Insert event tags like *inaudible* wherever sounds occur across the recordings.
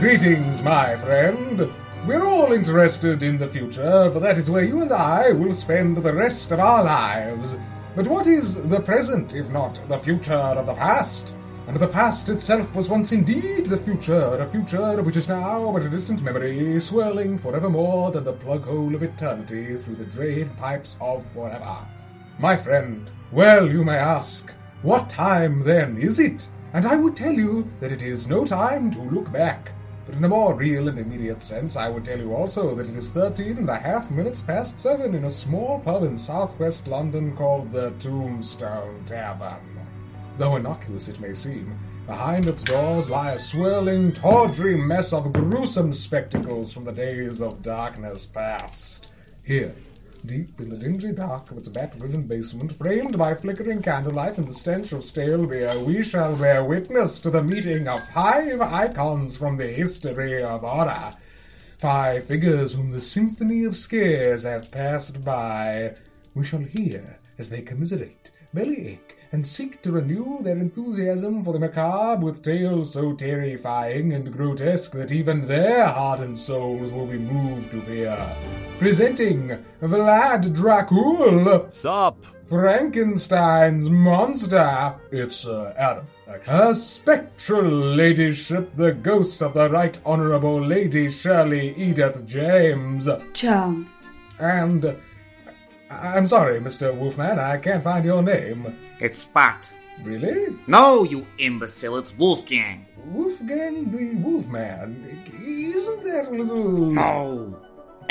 Greetings, my friend. We're all interested in the future, for that is where you and I will spend the rest of our lives. But what is the present, if not the future of the past? And the past itself was once indeed the future, a future which is now but a distant memory, swirling forevermore down the plug hole of eternity through the drain pipes of forever. My friend, well, you may ask, what time then is it? And I would tell you that it is no time to look back. But in a more real and immediate sense, I would tell you also that it is thirteen and a half minutes past seven in a small pub in southwest London called the Tombstone Tavern. Though innocuous it may seem, behind its doors lie a swirling, tawdry mess of gruesome spectacles from the days of darkness past. Here, deep in the dingy dark of its bat-ridden basement, framed by flickering candlelight and the stench of stale beer, we shall bear witness to the meeting of five icons from the history of horror. Five figures whom the symphony of scares have passed by. We shall hear as they commiserate, bellyache, and seek to renew their enthusiasm for the macabre with tales so terrifying and grotesque that even their hardened souls will be moved to fear. Presenting Vlad Dracul, Sup? Frankenstein's monster. It's uh, Adam, actually. Her spectral ladyship, the ghost of the Right Honourable Lady Shirley Edith James. Charmed. And uh, I'm sorry, Mr. Wolfman, I can't find your name. It's Spot. Really? No, you imbecile, it's Wolfgang. Wolfgang the Wolfman. Isn't that a little. No,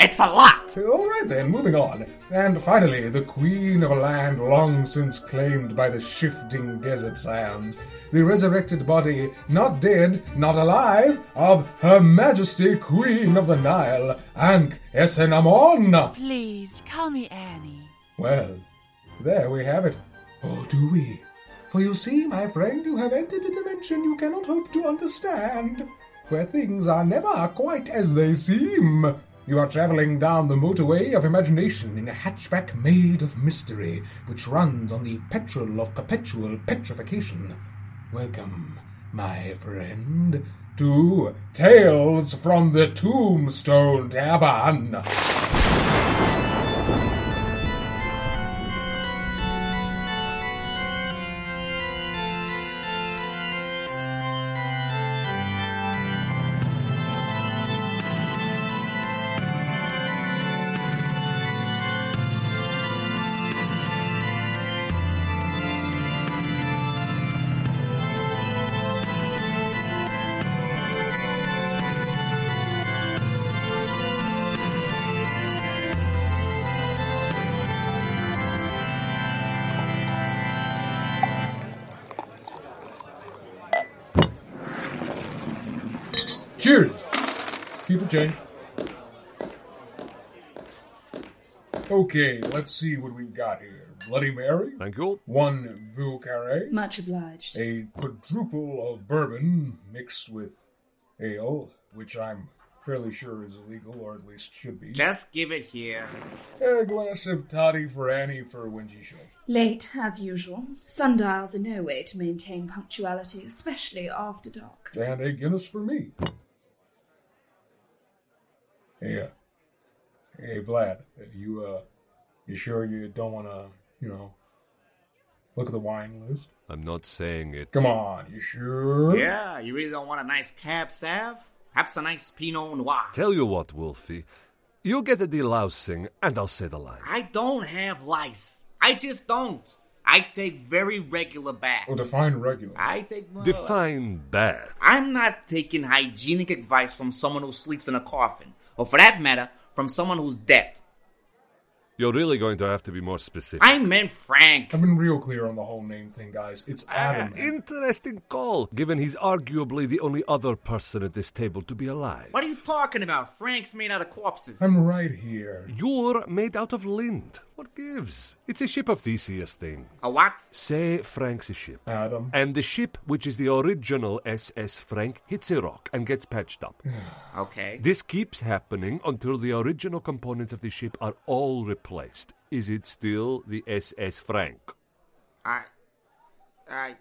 it's a lot. All right then, moving on. And finally, the queen of a land long since claimed by the shifting desert sands. The resurrected body, not dead, not alive, of Her Majesty Queen of the Nile, Ankh Essenamon. Please, call me Annie. Well, there we have it. Or do we? For you see, my friend, you have entered a dimension you cannot hope to understand, where things are never quite as they seem. You are traveling down the motorway of imagination in a hatchback made of mystery, which runs on the petrol of perpetual petrification. Welcome, my friend, to Tales from the Tombstone Tavern. Okay, let's see what we've got here. Bloody Mary, Thank you. one Vieux Carré, Much obliged. a quadruple of bourbon mixed with ale, which I'm fairly sure is illegal, or at least should be. Just give it here. A glass of toddy for Annie for when she shows. Late, as usual. Sundials are no way to maintain punctuality, especially after dark. And a Guinness for me. Hey, uh, hey, Vlad, you, uh, you sure you don't want to, you know, look at the wine list? I'm not saying it. Come on, you sure? Yeah, you really don't want a nice cab sav? Perhaps a nice Pinot Noir. Tell you what, Wolfie. You get the delousing, and I'll say the line. I don't have lice. I just don't. I take very regular baths. Well, define regular. I take. Well, Define bad. I'm not taking hygienic advice from someone who sleeps in a coffin, or for that matter, from someone who's dead. You're really going to have to be more specific. I meant Frank. I've been real clear on the whole name thing, guys. It's Ah, Adam. man. interesting call, given he's arguably the only other person at this table to be alive. What are you talking about? Frank's made out of corpses. I'm right here. You're made out of lint. What gives? It's a ship of Theseus thing. A what? Say Frank's a ship. Adam. And the ship, which is the original SS Frank, hits a rock and gets patched up. *sighs* Okay. This keeps happening until the original components of the ship are all replaced. Is it still the SS Frank? I. I.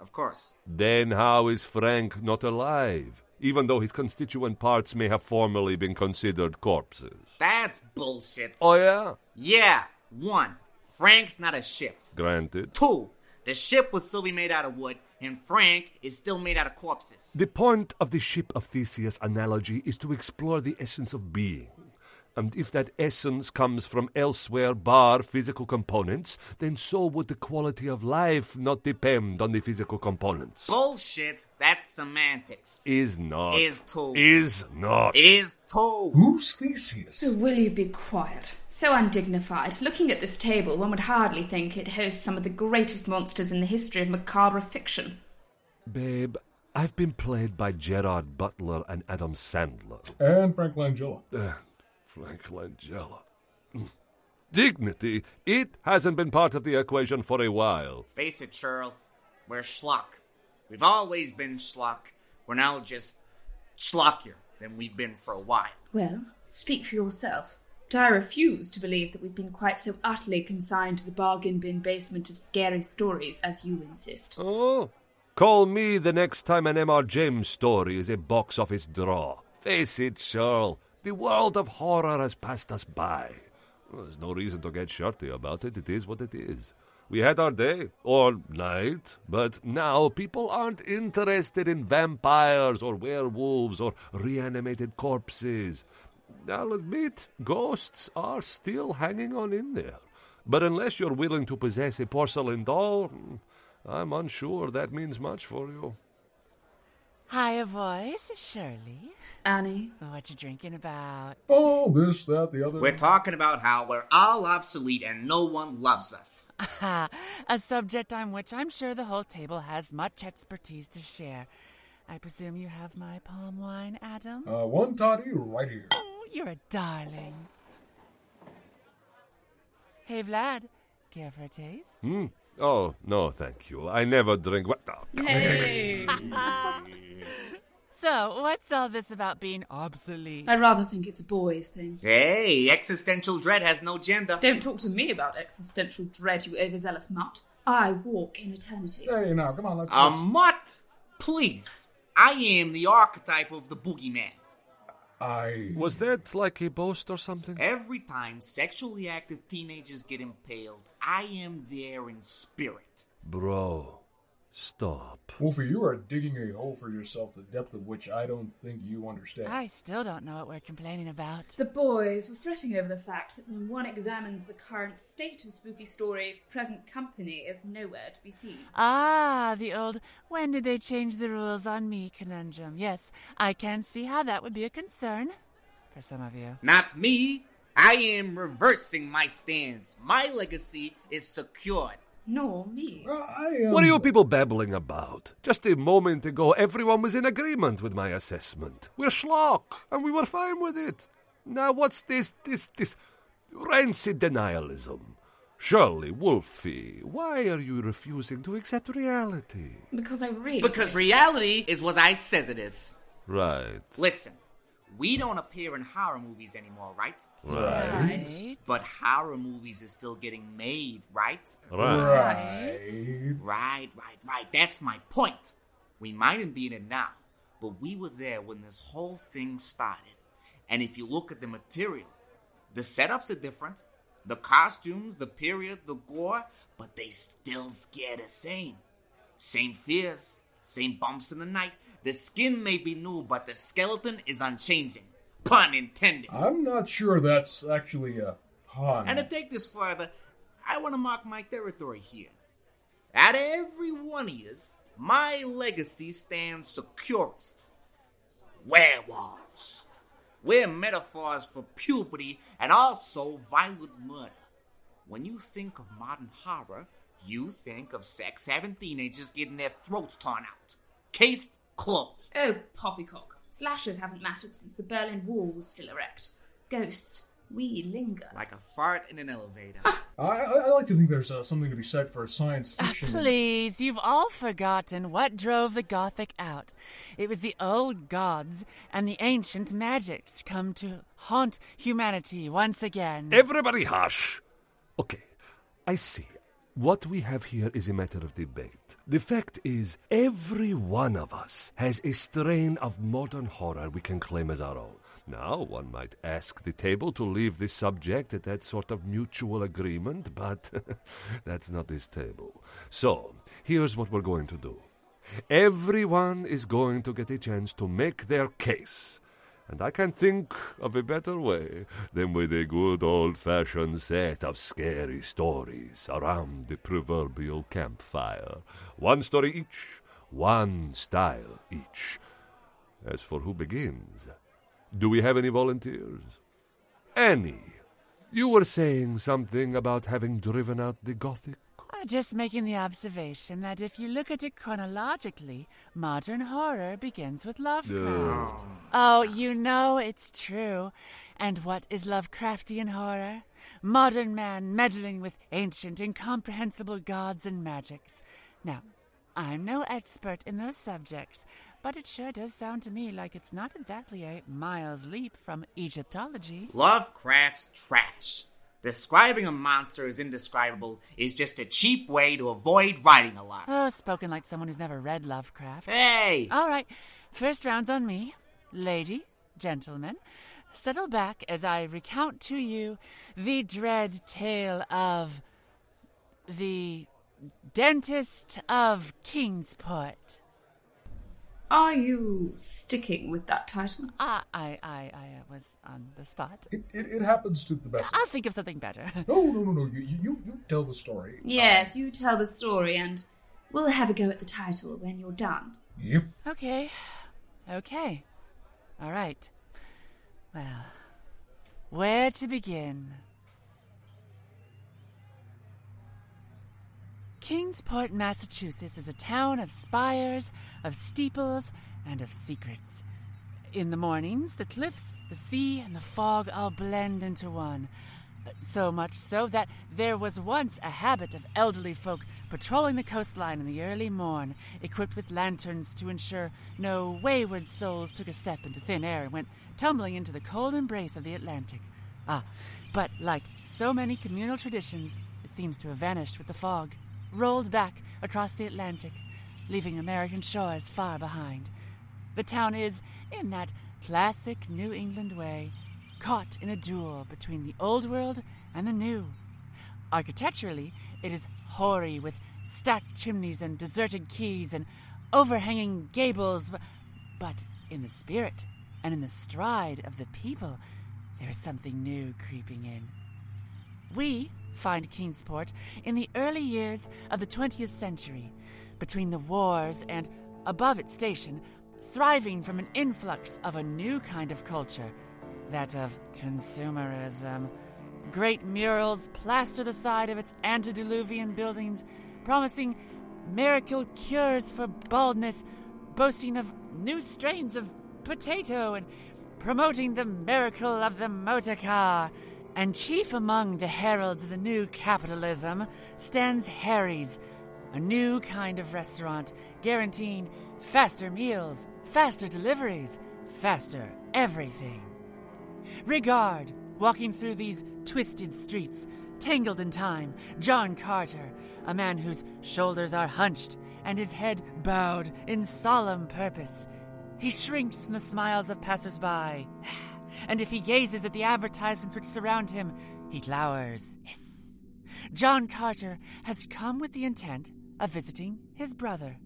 Of course. Then how is Frank not alive? even though his constituent parts may have formerly been considered corpses. That's bullshit. Oh, yeah? Yeah. One, Frank's not a ship. Granted. Two, the ship would still be made out of wood, and Frank is still made out of corpses. The point of the ship of Theseus analogy is to explore the essence of being. And if that essence comes from elsewhere bar physical components, then so would the quality of life not depend on the physical components. Bullshit. That's semantics. Is not. Is too. Is not. Is too. Who's Theseus? Oh, will you be quiet? So undignified. Looking at this table, one would hardly think it hosts some of the greatest monsters in the history of macabre fiction. Babe, I've been played by Gerard Butler and Adam Sandler. And Frank Langella. Uh, Frank Langella. *laughs* Dignity, it hasn't been part of the equation for a while. Face it, Shirl. We're schlock. We've always been schlock. We're now just schlockier than we've been for a while. Well, speak for yourself. But I refuse to believe that we've been quite so utterly consigned to the bargain bin basement of scary stories as you insist. Oh, call me the next time an M.R. James story is a box office draw. Face it, Charles, the world of horror has passed us by. Well, there's no reason to get shirty about it. It is what it is. We had our day, or night, but now people aren't interested in vampires or werewolves or reanimated corpses. I'll admit, ghosts are still hanging on in there. But unless you're willing to possess a porcelain doll, mm, I'm unsure that means much for you. Hiya, boys. Shirley. Annie, What you drinking about? Oh, this, that, the other. We're talking about how we're all obsolete and no one loves us. *laughs* a subject on which I'm sure the whole table has much expertise to share. I presume you have my palm wine, Adam? Uh, one toddy right here. Oh, you're a darling. Hey, Vlad, care for a taste? Hmm? Oh, no, thank you. I never drink. What? Oh, Hey! *laughs* So, what's all this about being obsolete? I rather think it's a boys' thing. Hey, existential dread has no gender. Don't talk to me about existential dread, you overzealous mutt. I walk in eternity. Hey, now, come on, let's. A let's- mutt? Please. I am the archetype of the boogeyman. I. Was that like a boast or something? Every time sexually active teenagers get impaled, I am there in spirit. Bro, stop. Wolfie, you are digging a hole for yourself, the depth of which I don't think you understand. I still don't know what we're complaining about. The boys were fretting over the fact that when one examines the current state of spooky stories, present company is nowhere to be seen. Ah, the old when did they change the rules on me conundrum. Yes, I can see how that would be a concern for some of you. Not me. I am reversing my stance. My legacy is secured. Nor me. Uh, I am. What are you people babbling about? Just a moment ago, everyone was in agreement with my assessment. We're schlock, and we were fine with it. Now, what's this, this, this rancid denialism? Surely, Wolfie, why are you refusing to accept reality? Because I really. Because reality is what I says it is. Right. Listen, we don't appear in horror movies anymore, right? Right. But horror movies is still getting made, right? Right. Right. Right, right, right. That's my point. We mightn't be in it now, but we were there when this whole thing started. And if you look at the material, the setups are different. The costumes, the period, the gore, but they still scare the same. Same fears, same bumps in the night. The skin may be new, but the skeleton is unchanging. Pun intended. I'm not sure that's actually a pun. And to take this further, I want to mark my territory here. Out of every one of yous, my legacy stands securest. Werewolves. We're metaphors for puberty and also violent murder. When you think of modern horror, you think of sex having teenagers getting their throats torn out. Case closed. Oh, poppycock. Slashes haven't mattered since the Berlin Wall was still erect. Ghosts, we linger. Like a fart in an elevator. I, I, I like to think there's uh, something to be said for a science fiction. Please, you've all forgotten what drove the Gothic out. It was the old gods and the ancient magics come to haunt humanity once again. Everybody hush. Okay, I see. What we have here is a matter of debate. The fact is, every one of us has a strain of modern horror we can claim as our own. Now, one might ask the table to leave the subject at that sort of mutual agreement, but *laughs* that's not this table. So, here's what we're going to do. Everyone is going to get a chance to make their case. And I can think of a better way than with a good old fashioned set of scary stories around the proverbial campfire. One story each, one style each. As for who begins, do we have any volunteers? Any. You were saying something about having driven out the Gothic? Just making the observation that if you look at it chronologically, modern horror begins with Lovecraft. Oh, you know it's true. And what is Lovecraftian horror? Modern man meddling with ancient, incomprehensible gods and magics. Now, I'm no expert in those subjects, but it sure does sound to me like it's not exactly a miles leap from Egyptology. Lovecraft's trash. Describing a monster as indescribable is just a cheap way to avoid writing a lot. Oh, spoken like someone who's never read Lovecraft. Hey! All right, first round's on me. Lady, gentlemen, settle back as I recount to you the dread tale of the dentist of Kingsport. Are you sticking with that title? Ah, I, I, I was on the spot. It, it, it happens to the best. I'll think of something better. No, no, no, no. You, you, you tell the story. Yes, you tell the story and we'll have a go at the title when you're done. Yep. Okay. Okay. All right. Well, where to begin? Kingsport, Massachusetts is a town of spires, of steeples, and of secrets. In the mornings, the cliffs, the sea, and the fog all blend into one. So much so that there was once a habit of elderly folk patrolling the coastline in the early morn, equipped with lanterns to ensure no wayward souls took a step into thin air and went tumbling into the cold embrace of the Atlantic. Ah, but like so many communal traditions, it seems to have vanished with the fog, rolled back across the Atlantic, leaving American shores far behind. The town is, in that classic New England way, caught in a duel between the old world and the new. Architecturally, it is hoary with stacked chimneys and deserted quays and overhanging gables, but in the spirit and in the stride of the people, there is something new creeping in. We find Kingsport in the early years of the 20th century, between the wars and above its station, thriving from an influx of a new kind of culture, that of consumerism. Great murals plaster the side of its antediluvian buildings, promising miracle cures for baldness, boasting of new strains of potato and promoting the miracle of the motor car. And chief among the heralds of the new capitalism stands Harry's, a new kind of restaurant guaranteeing faster meals, faster deliveries, faster everything. Regard, walking through these twisted streets, tangled in time, John Carter, a man whose shoulders are hunched and his head bowed in solemn purpose. He shrinks from the smiles of passers-by, and if he gazes at the advertisements which surround him, he glowers. Hiss. John Carter has come with the intent of visiting his brother,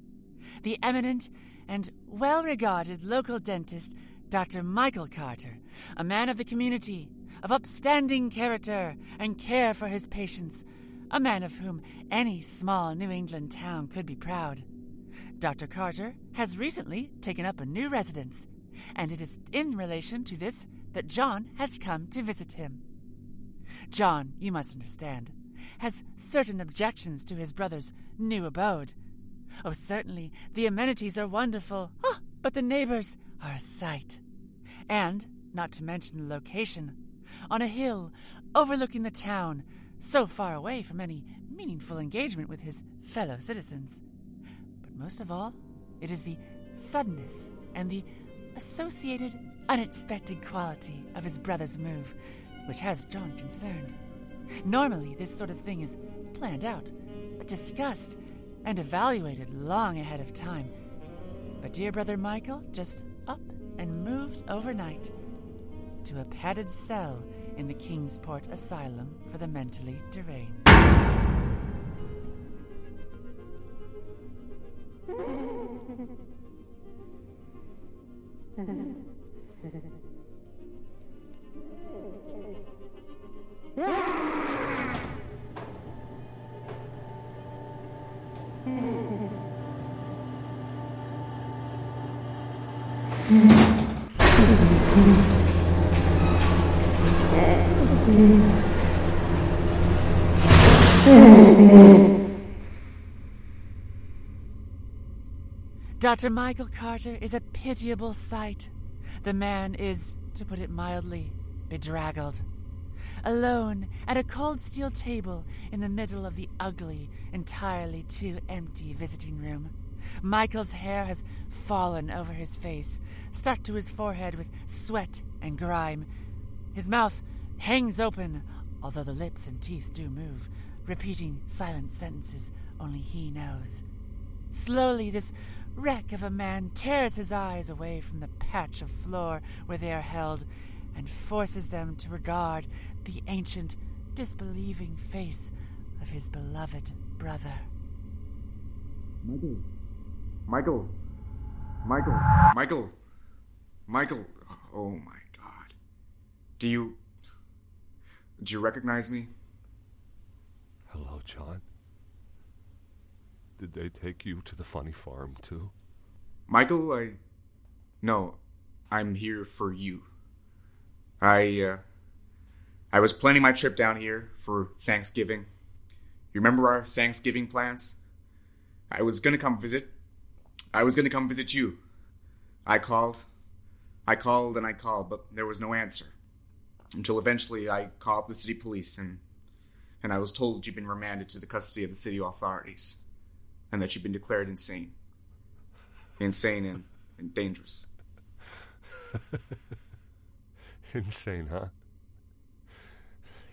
the eminent and well regarded local dentist, Dr. Michael Carter, a man of the community, of upstanding character and care for his patients, a man of whom any small New England town could be proud. Dr. Carter has recently taken up a new residence, and it is in relation to this that John has come to visit him. John, you must understand, has certain objections to his brother's new abode. Oh, certainly, the amenities are wonderful, ah, but the neighbors are a sight. And, not to mention the location, on a hill overlooking the town, so far away from any meaningful engagement with his fellow citizens. But most of all, it is the suddenness and the associated unexpected quality of his brother's move which has John concerned. Normally, this sort of thing is planned out, discussed, and evaluated long ahead of time. But dear brother Michael just up and moved overnight to a padded cell in the Kingsport Asylum for the mentally deranged. *laughs* Dr. Michael Carter is a pitiable sight. The man is, to put it mildly, bedraggled. Alone at a cold steel table in the middle of the ugly, entirely too empty visiting room. Michael's hair has fallen over his face, stuck to his forehead with sweat and grime. His mouth hangs open, although the lips and teeth do move, repeating silent sentences only he knows. Slowly, this wreck of a man tears his eyes away from the patch of floor where they are held and forces them to regard the ancient, disbelieving face of his beloved brother. Michael. Michael. Michael. Michael. Michael. Oh my god. Do you. Do you recognize me? Hello, John. Did they take you to the funny farm, too? Michael, I. No, I'm here for you. I, uh. I was planning my trip down here for Thanksgiving. You remember our Thanksgiving plans? I was gonna come visit. I was gonna come visit you. I called. I called and I called, but there was no answer. Until eventually I called the city police and and I was told you'd been remanded to the custody of the city authorities and that you've been declared insane. Insane and, and dangerous. *laughs* Insane, huh?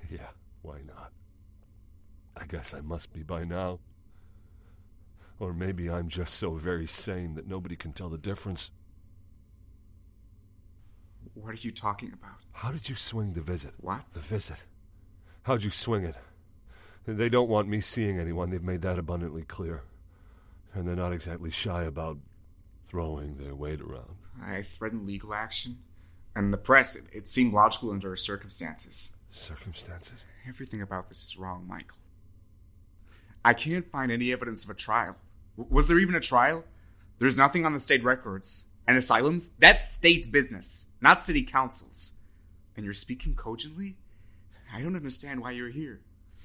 Yeah, why not? I guess I must be by now. Or maybe I'm just so very sane that nobody can tell the difference. What are you talking about? How did you swing the visit? What? The visit. How'd you swing it? They don't want me seeing anyone. They've made that abundantly clear. And they're not exactly shy about throwing their weight around. I threatened legal action. And the press, it, it seemed logical under circumstances. Circumstances? Everything about this is wrong, Michael. I can't find any evidence of a trial. W- was there even a trial? There's nothing on the state records. And asylums? That's state business, not city councils. And you're speaking cogently? I don't understand why you're here.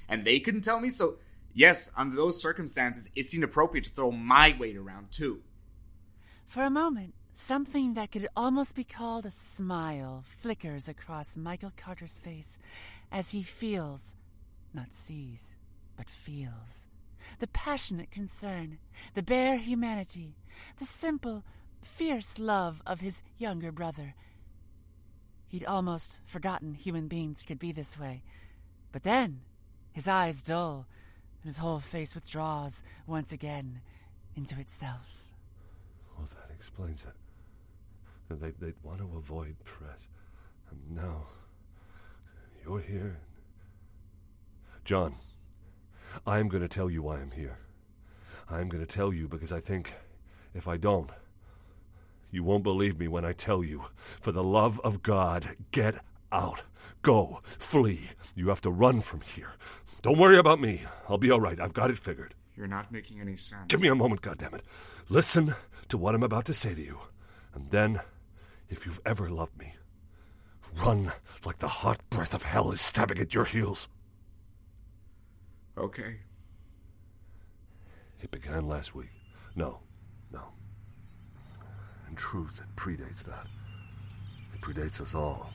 And they couldn't tell me, so yes, under those circumstances, it seemed appropriate to throw my weight around too. For a moment, something that could almost be called a smile flickers across Michael Carter's face as he feels, not sees, but feels, the passionate concern, the bare humanity, the simple, fierce love of his younger brother. He'd almost forgotten human beings could be this way. But then, his eyes dull, and his whole face withdraws once again into itself. Well, that explains it. They, they'd want to avoid press. And now, you're here. John, I'm going to tell you why I'm here. I'm going to tell you because I think if I don't, you won't believe me when I tell you. For the love of God, get out. Go. Flee. You have to run from here. Don't worry about me. I'll be all right. I've got it figured. You're not making any sense. Give me a moment, goddammit. Listen to what I'm about to say to you. And then, if you've ever loved me, run like the hot breath of hell is stabbing at your heels. Okay. It began last week. No, no. In truth, it predates that. It predates us all.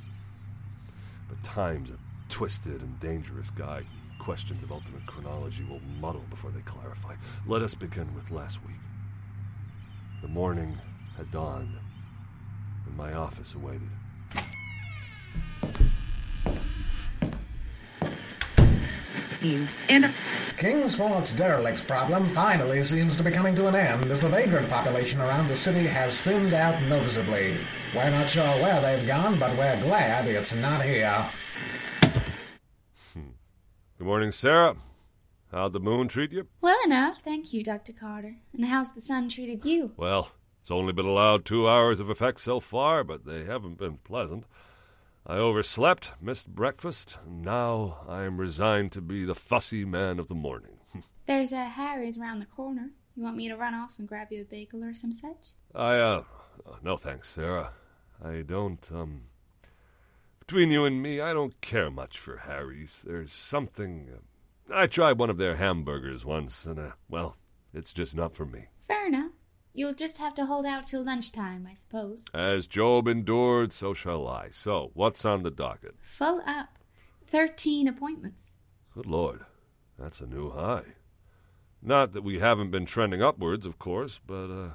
But time's a twisted and dangerous guide. Questions of ultimate chronology will muddle before they clarify. Let us begin with last week. The morning had dawned, and my office awaited. means. And Kingsport's derelict problem finally seems to be coming to an end as the vagrant population around the city has thinned out noticeably. We're not sure where they've gone, but we're glad it's not here. Good morning, Sarah. How'd the moon treat you? Well enough, thank you, Dr. Carter. And how's the sun treated you? Well, it's only been allowed two hours of effect so far, but they haven't been pleasant. I overslept, missed breakfast, and now I am resigned to be the fussy man of the morning. *laughs* There's a Harry's round the corner. You want me to run off and grab you a bagel or some such? I, uh, no thanks, Sarah. I don't, um, between you and me, I don't care much for Harry's. There's something. Uh, I tried one of their hamburgers once, and, uh, well, it's just not for me. Fair enough. You'll just have to hold out till lunchtime, I suppose. As Job endured, so shall I. So, what's on the docket? Full up. Thirteen appointments. Good Lord, that's a new high. Not that we haven't been trending upwards, of course, but, uh,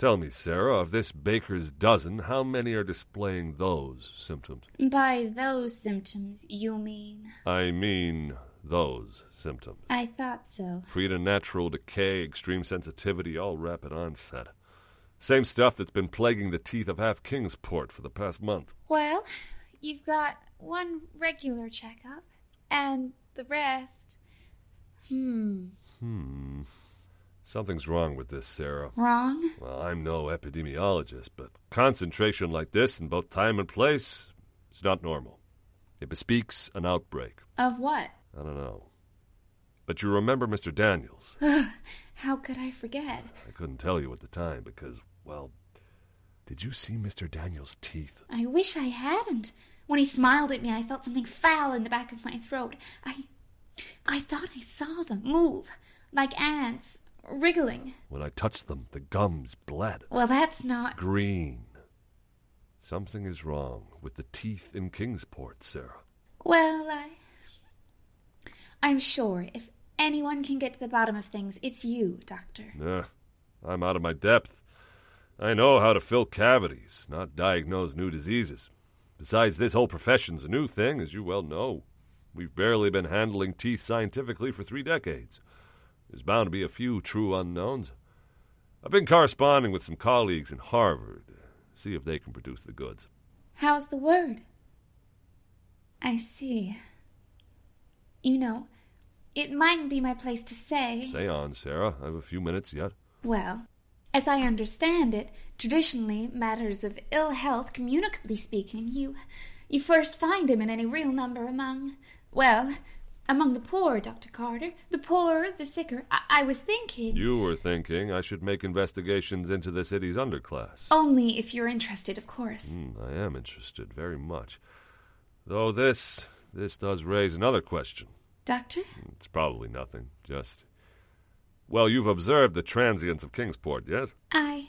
tell me, Sarah, of this baker's dozen, how many are displaying those symptoms? By those symptoms, you mean? I mean those symptoms. I thought so. Preternatural decay, extreme sensitivity, all rapid onset. Same stuff that's been plaguing the teeth of half Kingsport for the past month. Well, you've got one regular checkup, and the rest. Hmm. Hmm. Something's wrong with this, Sarah. Wrong? Well, I'm no epidemiologist, but concentration like this in both time and place is not normal. It bespeaks an outbreak. Of what? I don't know. But you remember Mr. Daniels. *laughs* How could I forget? I couldn't tell you at the time because, well, did you see Mr. Daniels' teeth? I wish I hadn't. When he smiled at me, I felt something foul in the back of my throat. I. I thought I saw them move, like ants, wriggling. When I touched them, the gums bled. Well, that's not. Green. Something is wrong with the teeth in Kingsport, Sarah. Well, I. I'm sure if anyone can get to the bottom of things, it's you, Doctor. Nah, I'm out of my depth. I know how to fill cavities, not diagnose new diseases. Besides, this whole profession's a new thing, as you well know. We've barely been handling teeth scientifically for three decades. There's bound to be a few true unknowns. I've been corresponding with some colleagues in Harvard. See if they can produce the goods. How's the word? I see. You know, it mightn't be my place to say. Say on, Sarah. I have a few minutes yet. Well, as I understand it, traditionally, matters of ill health, communicably speaking, you you first find him in any real number among well, among the poor, Dr. Carter. The poorer, the sicker. I, I was thinking. You were thinking I should make investigations into the city's underclass. Only if you're interested, of course. Mm, I am interested very much. Though this this does raise another question. Doctor? It's probably nothing. Just well, you've observed the transients of Kingsport, yes? I.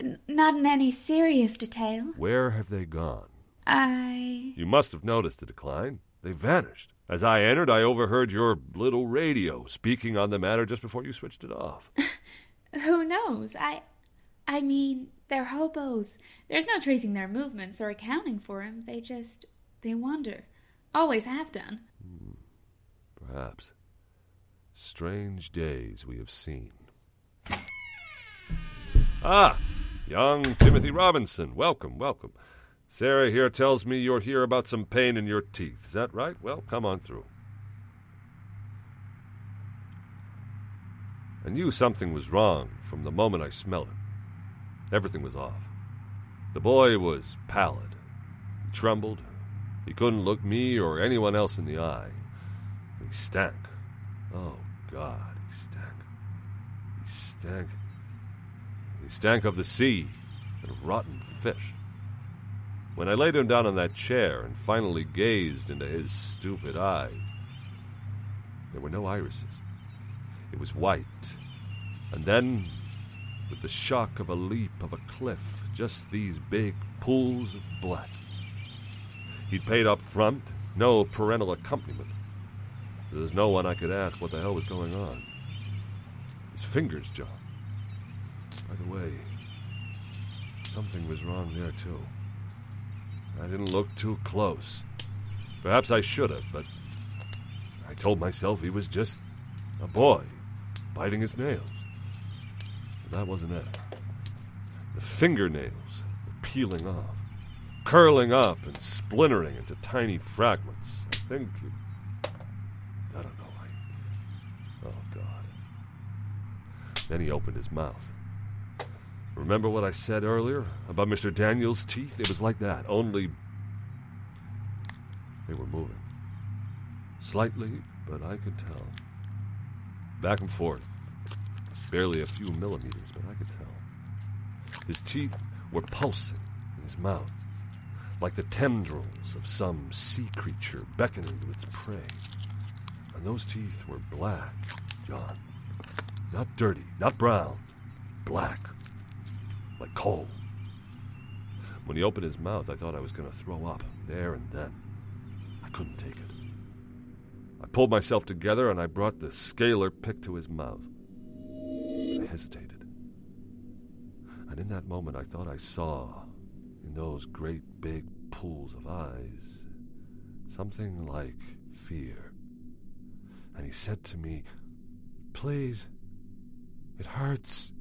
N- not in any serious detail. Where have they gone? I. You must have noticed the decline. They vanished. As I entered, I overheard your little radio speaking on the matter just before you switched it off. *laughs* Who knows? I. I mean, they're hobos. There's no tracing their movements or accounting for them. They just. they wander. Always have done. Perhaps. Strange days we have seen. Ah, young Timothy Robinson. Welcome, welcome. Sarah here tells me you're here about some pain in your teeth. Is that right? Well, come on through. I knew something was wrong from the moment I smelled it. Everything was off. The boy was pallid. He trembled. He couldn't look me or anyone else in the eye. He stank. Oh, God, he stank. He stank. He stank of the sea and rotten fish. When I laid him down on that chair and finally gazed into his stupid eyes, there were no irises. It was white. And then, with the shock of a leap of a cliff, just these big pools of blood. He'd paid up front, no parental accompaniment. So there's no one I could ask what the hell was going on. His fingers, John. By the way, something was wrong there, too. I didn't look too close. Perhaps I should have, but I told myself he was just a boy biting his nails. But that wasn't it. The fingernails were peeling off, curling up and splintering into tiny fragments. I think. I don't know. I, oh, God. Then he opened his mouth. Remember what I said earlier about Mr. Daniels' teeth? It was like that, only they were moving. Slightly, but I could tell. Back and forth. Barely a few millimeters, but I could tell. His teeth were pulsing in his mouth, like the tendrils of some sea creature beckoning to its prey. And those teeth were black, John. Not dirty, not brown. Black. Like coal. When he opened his mouth, I thought I was going to throw up, there and then. I couldn't take it. I pulled myself together and I brought the scaler pick to his mouth. I hesitated. And in that moment, I thought I saw, in those great big pools of eyes, something like fear. And he said to me, Please, it hurts.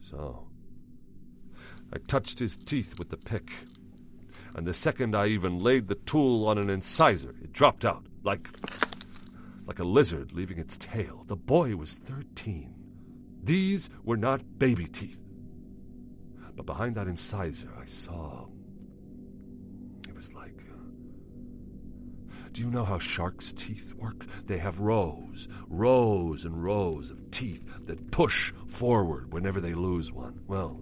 So, I touched his teeth with the pick, and the second I even laid the tool on an incisor, it dropped out like like a lizard leaving its tail. The boy was 13. These were not baby teeth. But behind that incisor, I saw. It was like. Uh, do you know how sharks' teeth work? They have rows, rows and rows of teeth that push forward whenever they lose one. Well,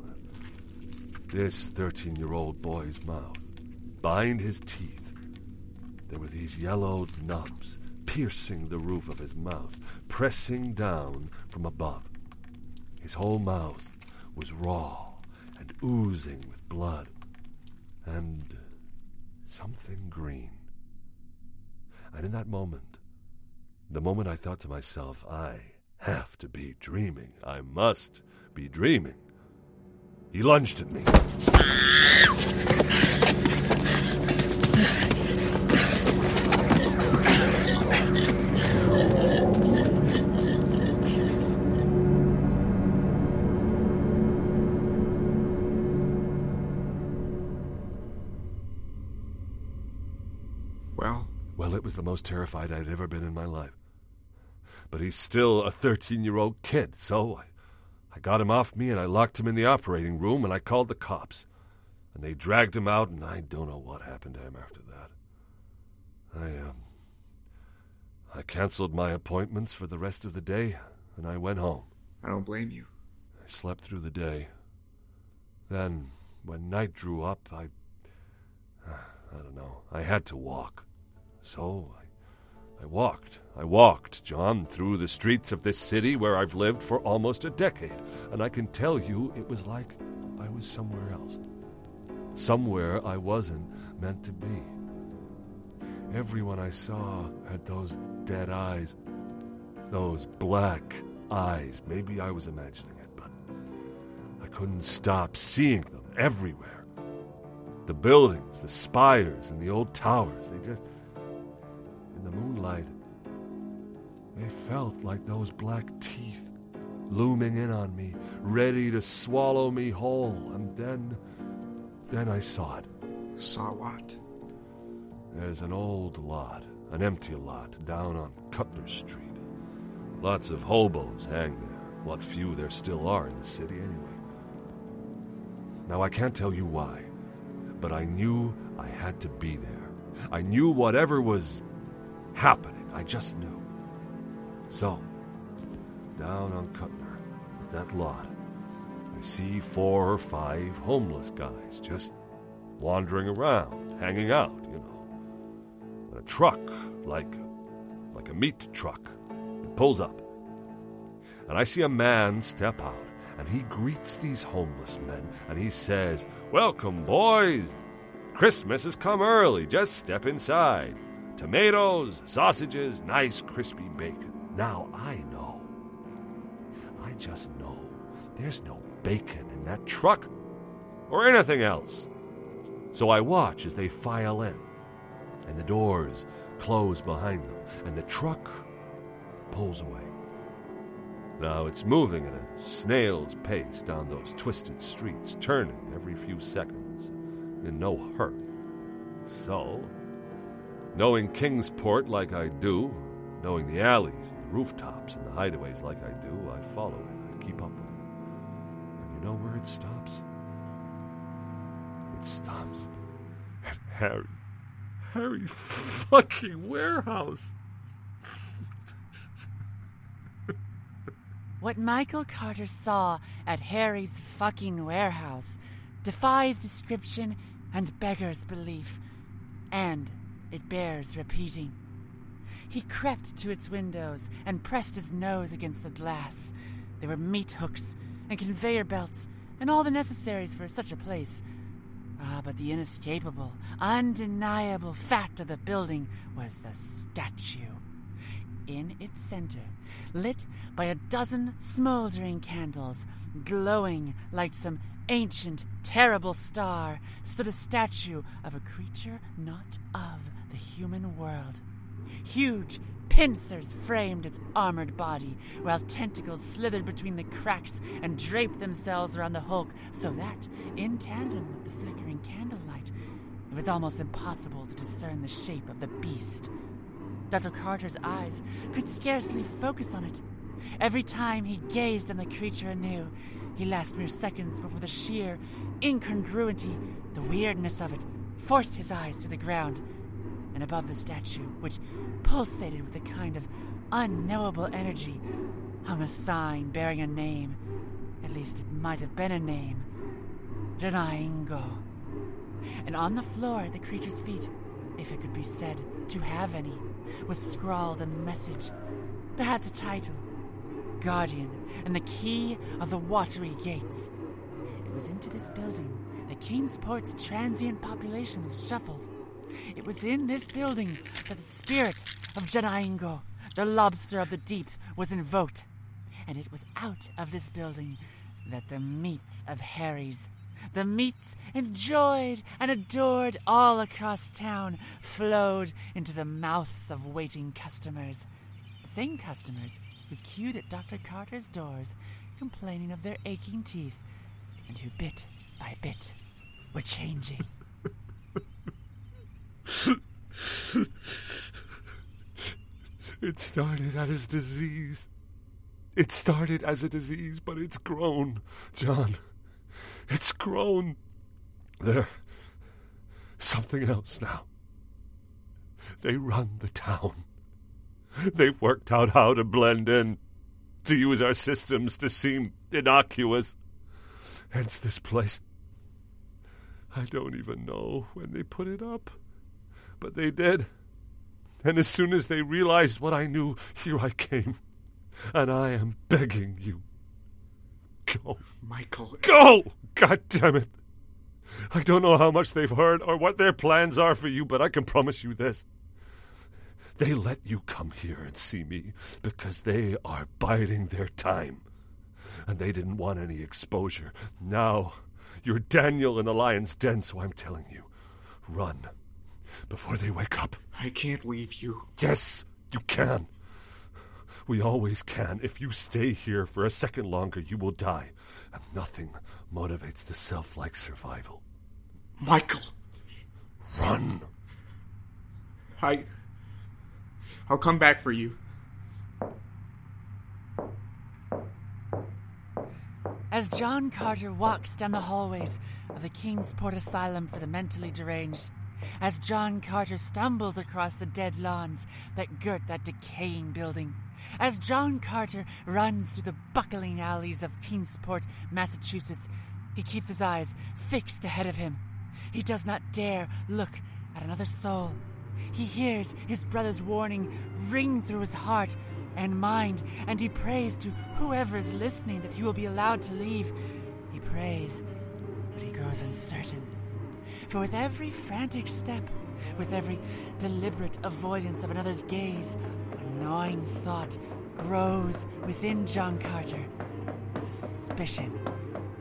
this 13 year old boy's mouth, bind his teeth, there were these yellowed knobs piercing the roof of his mouth, pressing down from above. His whole mouth was raw and oozing with blood and something green. And in that moment, the moment I thought to myself, I have to be dreaming, I must be dreaming, he lunged at me. Well, Well, it was the most terrified I'd ever been in my life. But he's still a 13 year old kid, so I, I got him off me and I locked him in the operating room and I called the cops. And they dragged him out, and I don't know what happened to him after that. I, um. I canceled my appointments for the rest of the day, and I went home. I don't blame you. I slept through the day. Then, when night drew up, I. *sighs* I don't know. I had to walk. So I, walked. I walked, John, through the streets of this city where I've lived for almost a decade. And I can tell you it was like I was somewhere else. Somewhere I wasn't meant to be. Everyone I saw had those dead eyes. Those black eyes. Maybe I was imagining it, but I couldn't stop seeing them everywhere. The buildings, the spires, and the old towers, they just. Moonlight, they felt like those black teeth looming in on me, ready to swallow me whole. And then. Then I saw it. Saw what? There's an old lot, an empty lot, down on Cutler Street. Lots of hobos hang there. What few there still are in the city, anyway. Now, I can't tell you why, but I knew I had to be there. I knew whatever was happening. I just knew. So, down on Cutler, at that lot, I see four or five homeless guys just wandering around, hanging out, you know. And a truck, like like a meat truck, it pulls up. And I see a man step out, and he greets these homeless men, and he says, Welcome, boys. Christmas has come early. Just step inside. Tomatoes, sausages, nice crispy bacon. Now I know. I just know there's no bacon in that truck or anything else. So I watch as they file in. and the doors close behind them, and the truck pulls away. Now it's moving at a snail's pace down those twisted streets, turning every few seconds, in no hurry. So, knowing Kingsport like I do, knowing the alleys the rooftops and the hideaways like I do, I follow it, I keep up with it. And you know where it stops? It stops at Harry's. Harry's fucking warehouse. *laughs* What Michael Carter saw at Harry's fucking warehouse defies description and beggars belief, and it bears repeating. He crept to its windows and pressed his nose against the glass. There were meat hooks and conveyor belts and all the necessaries for such a place. Ah, but the inescapable, undeniable fact of the building was the statue. In its center, lit by a dozen smoldering candles, glowing like some ancient, terrible star, stood a statue of a creature not of the human world. Huge pincers framed its armored body, while tentacles slithered between the cracks and draped themselves around the Hulk, so that, in tandem with the flickering candlelight, it was almost impossible to discern the shape of the beast. Dr. Carter's eyes could scarcely focus on it. Every time he gazed on the creature anew, he lost mere seconds before the sheer incongruity, the weirdness of it, forced his eyes to the ground. And above the statue, which pulsated with a kind of unknowable energy, hung a sign bearing a name. At least it might have been a name. Janaingo. And on the floor at the creature's feet, if it could be said to have any, was scrawled a message, perhaps a title Guardian and the key of the watery gates. It was into this building that Kingsport's transient population was shuffled. It was in this building that the spirit of Janaingo, the lobster of the deep, was invoked. And it was out of this building that the meats of Harry's, the meats enjoyed and adored all across town, flowed into the mouths of waiting customers. The same customers who queued at Dr. Carter's doors, complaining of their aching teeth, and who bit by bit were changing. It started as a disease. It started as a disease, but it's grown, John. It's grown. They're something else now. They run the town. They've worked out how to blend in, to use our systems to seem innocuous. Hence this place. I don't even know when they put it up, but they did. And as soon as they realized what I knew, here I came. And I am begging you. Go. Michael. Go! God damn it. I don't know how much they've heard or what their plans are for you, but I can promise you this. They let you come here and see me because they are biding their time. And they didn't want any exposure. Now, you're Daniel in the lion's den, so I'm telling you run before they wake up. I can't leave you. Yes, you can. We always can. If you stay here for a second longer, you will die. And nothing motivates the self like survival. Michael. Run. I. I'll come back for you. As John Carter walks down the hallways of the Kingsport Asylum for the Mentally Deranged, as John Carter stumbles across the dead lawns that girt that decaying building, as John Carter runs through the buckling alleys of Kingsport, Massachusetts, he keeps his eyes fixed ahead of him. He does not dare look at another soul. He hears his brother's warning ring through his heart and mind, and he prays to whoever is listening that he will be allowed to leave. He prays, but he grows uncertain. For with every frantic step, with every deliberate avoidance of another's gaze, a gnawing thought grows within John Carter. Suspicion,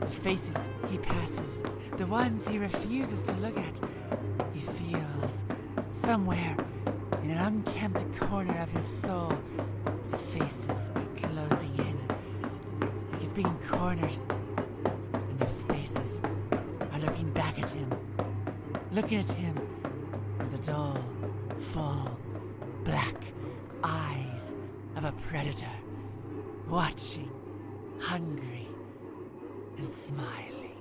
The faces he passes, the ones he refuses to look at, he feels somewhere in an unkempt corner of his soul. The faces are closing in. He's being cornered. Looking at him with the dull, full, black eyes of a predator. Watching, hungry, and smiling.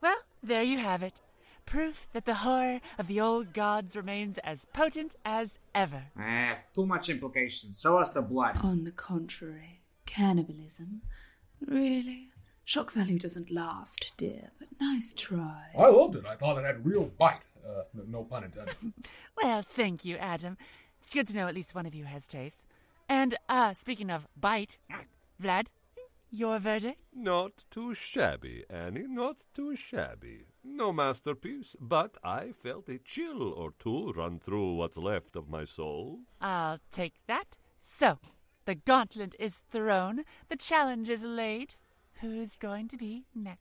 Well, there you have it. Proof that the horror of the old gods remains as potent as ever. Ah, too much implication. Show us the blood. On the contrary, cannibalism. Really? Shock value doesn't last, dear, but nice try. I loved it. I thought it had real bite. Uh, no pun intended. *laughs* Well, thank you, Adam. It's good to know at least one of you has taste. And, uh, speaking of bite, Vlad, your verdict? Not too shabby, Annie, not too shabby. No masterpiece, but I felt a chill or two run through what's left of my soul. I'll take that. So, the gauntlet is thrown, the challenge is laid. Who's going to be next?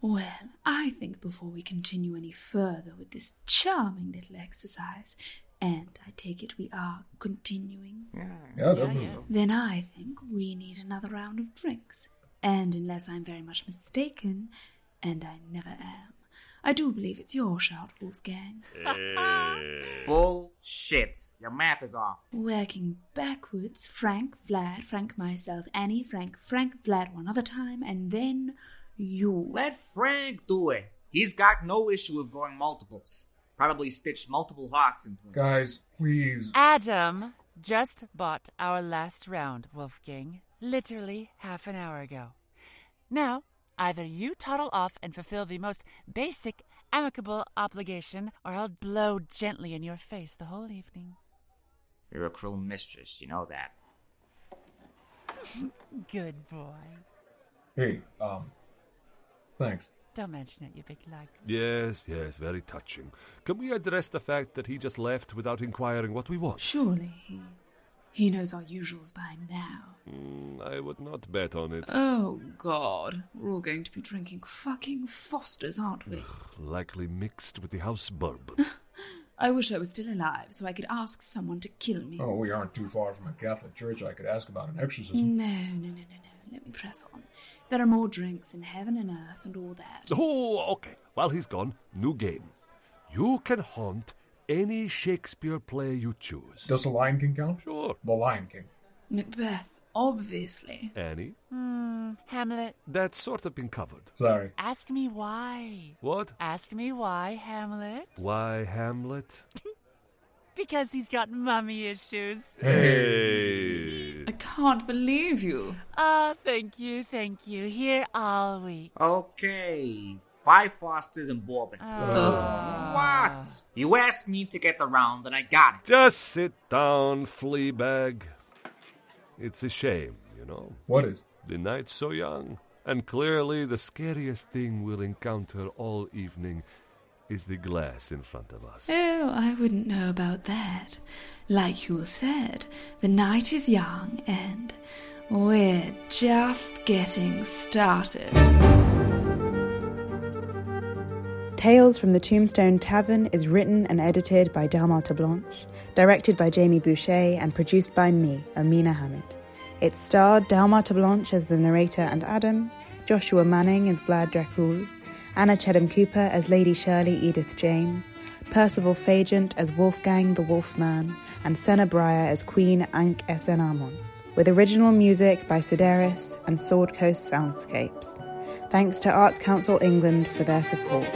Well, I think before we continue any further with this charming little exercise, and I take it we are continuing, Yeah, that was. yes. then I think we need another round of drinks. And unless I'm very much mistaken, and I never am, I do believe it's your shout, Wolfgang. Eh. *laughs* Bullshit. Your math is off. Working backwards, Frank, Vlad, Frank, myself, Annie, Frank, Frank, Vlad one other time, and then you. Let Frank do it. He's got no issue with going multiples. Probably stitched multiple hearts into him. Guys, please. Adam just bought our last round, Wolfgang. Literally half an hour ago. Now, either you toddle off and fulfill the most basic, amicable obligation, or I'll blow gently in your face the whole evening. You're a cruel mistress, you know that. Good boy. Hey, um, thanks. Don't mention it, you big lug. Yes, yes, very touching. Can we address the fact that he just left without inquiring what we want? Surely he. He knows our usuals by now. Mm, I would not bet on it. Oh, God. We're all going to be drinking fucking Fosters, aren't we? Likely mixed with the house bourbon. *laughs* I wish I was still alive so I could ask someone to kill me. Oh, we aren't too far from a Catholic church. I could ask about an exorcism. No, no, no, no, no. Let me press on. There are more drinks in heaven and earth and all that. oh, okay. While he's gone, new game. You can haunt any Shakespeare play you choose. Does the Lion King count? Sure. The Lion King. Macbeth, obviously. Annie, Hmm, Hamlet, that's sort of been covered. Sorry. ask me why. What? Ask me why, Hamlet. Why Hamlet? *laughs* Because he's got mummy issues. Hey! I can't believe you. Oh, thank you, thank you. Here all week. Okay. Five Fosters and bourbon. Ah. Uh, what? You asked me to get around and I got it. Just sit down, Fleabag. It's a shame, you know. What is? The night's so young, and clearly the scariest thing we'll encounter all evening is the glass in front of us. Oh, I wouldn't know about that. Like you said, the night is young and we're just getting started. Tales from the Tombstone Tavern is written and edited by Delmarta Blanche, directed by Jamie Boucher, and produced by me, Amina Hamid. It starred Delmarta Blanche as the narrator and Adam, Joshua Manning as Vlad Dracul, Anna Chedham Cooper as Lady Shirley Edith James, Percival Fagent as Wolfgang the Wolfman, and Senna Breyer as Queen Ankhesenamun, with original music by Sideris and Sword Coast Soundscapes. Thanks to Arts Council England for their support.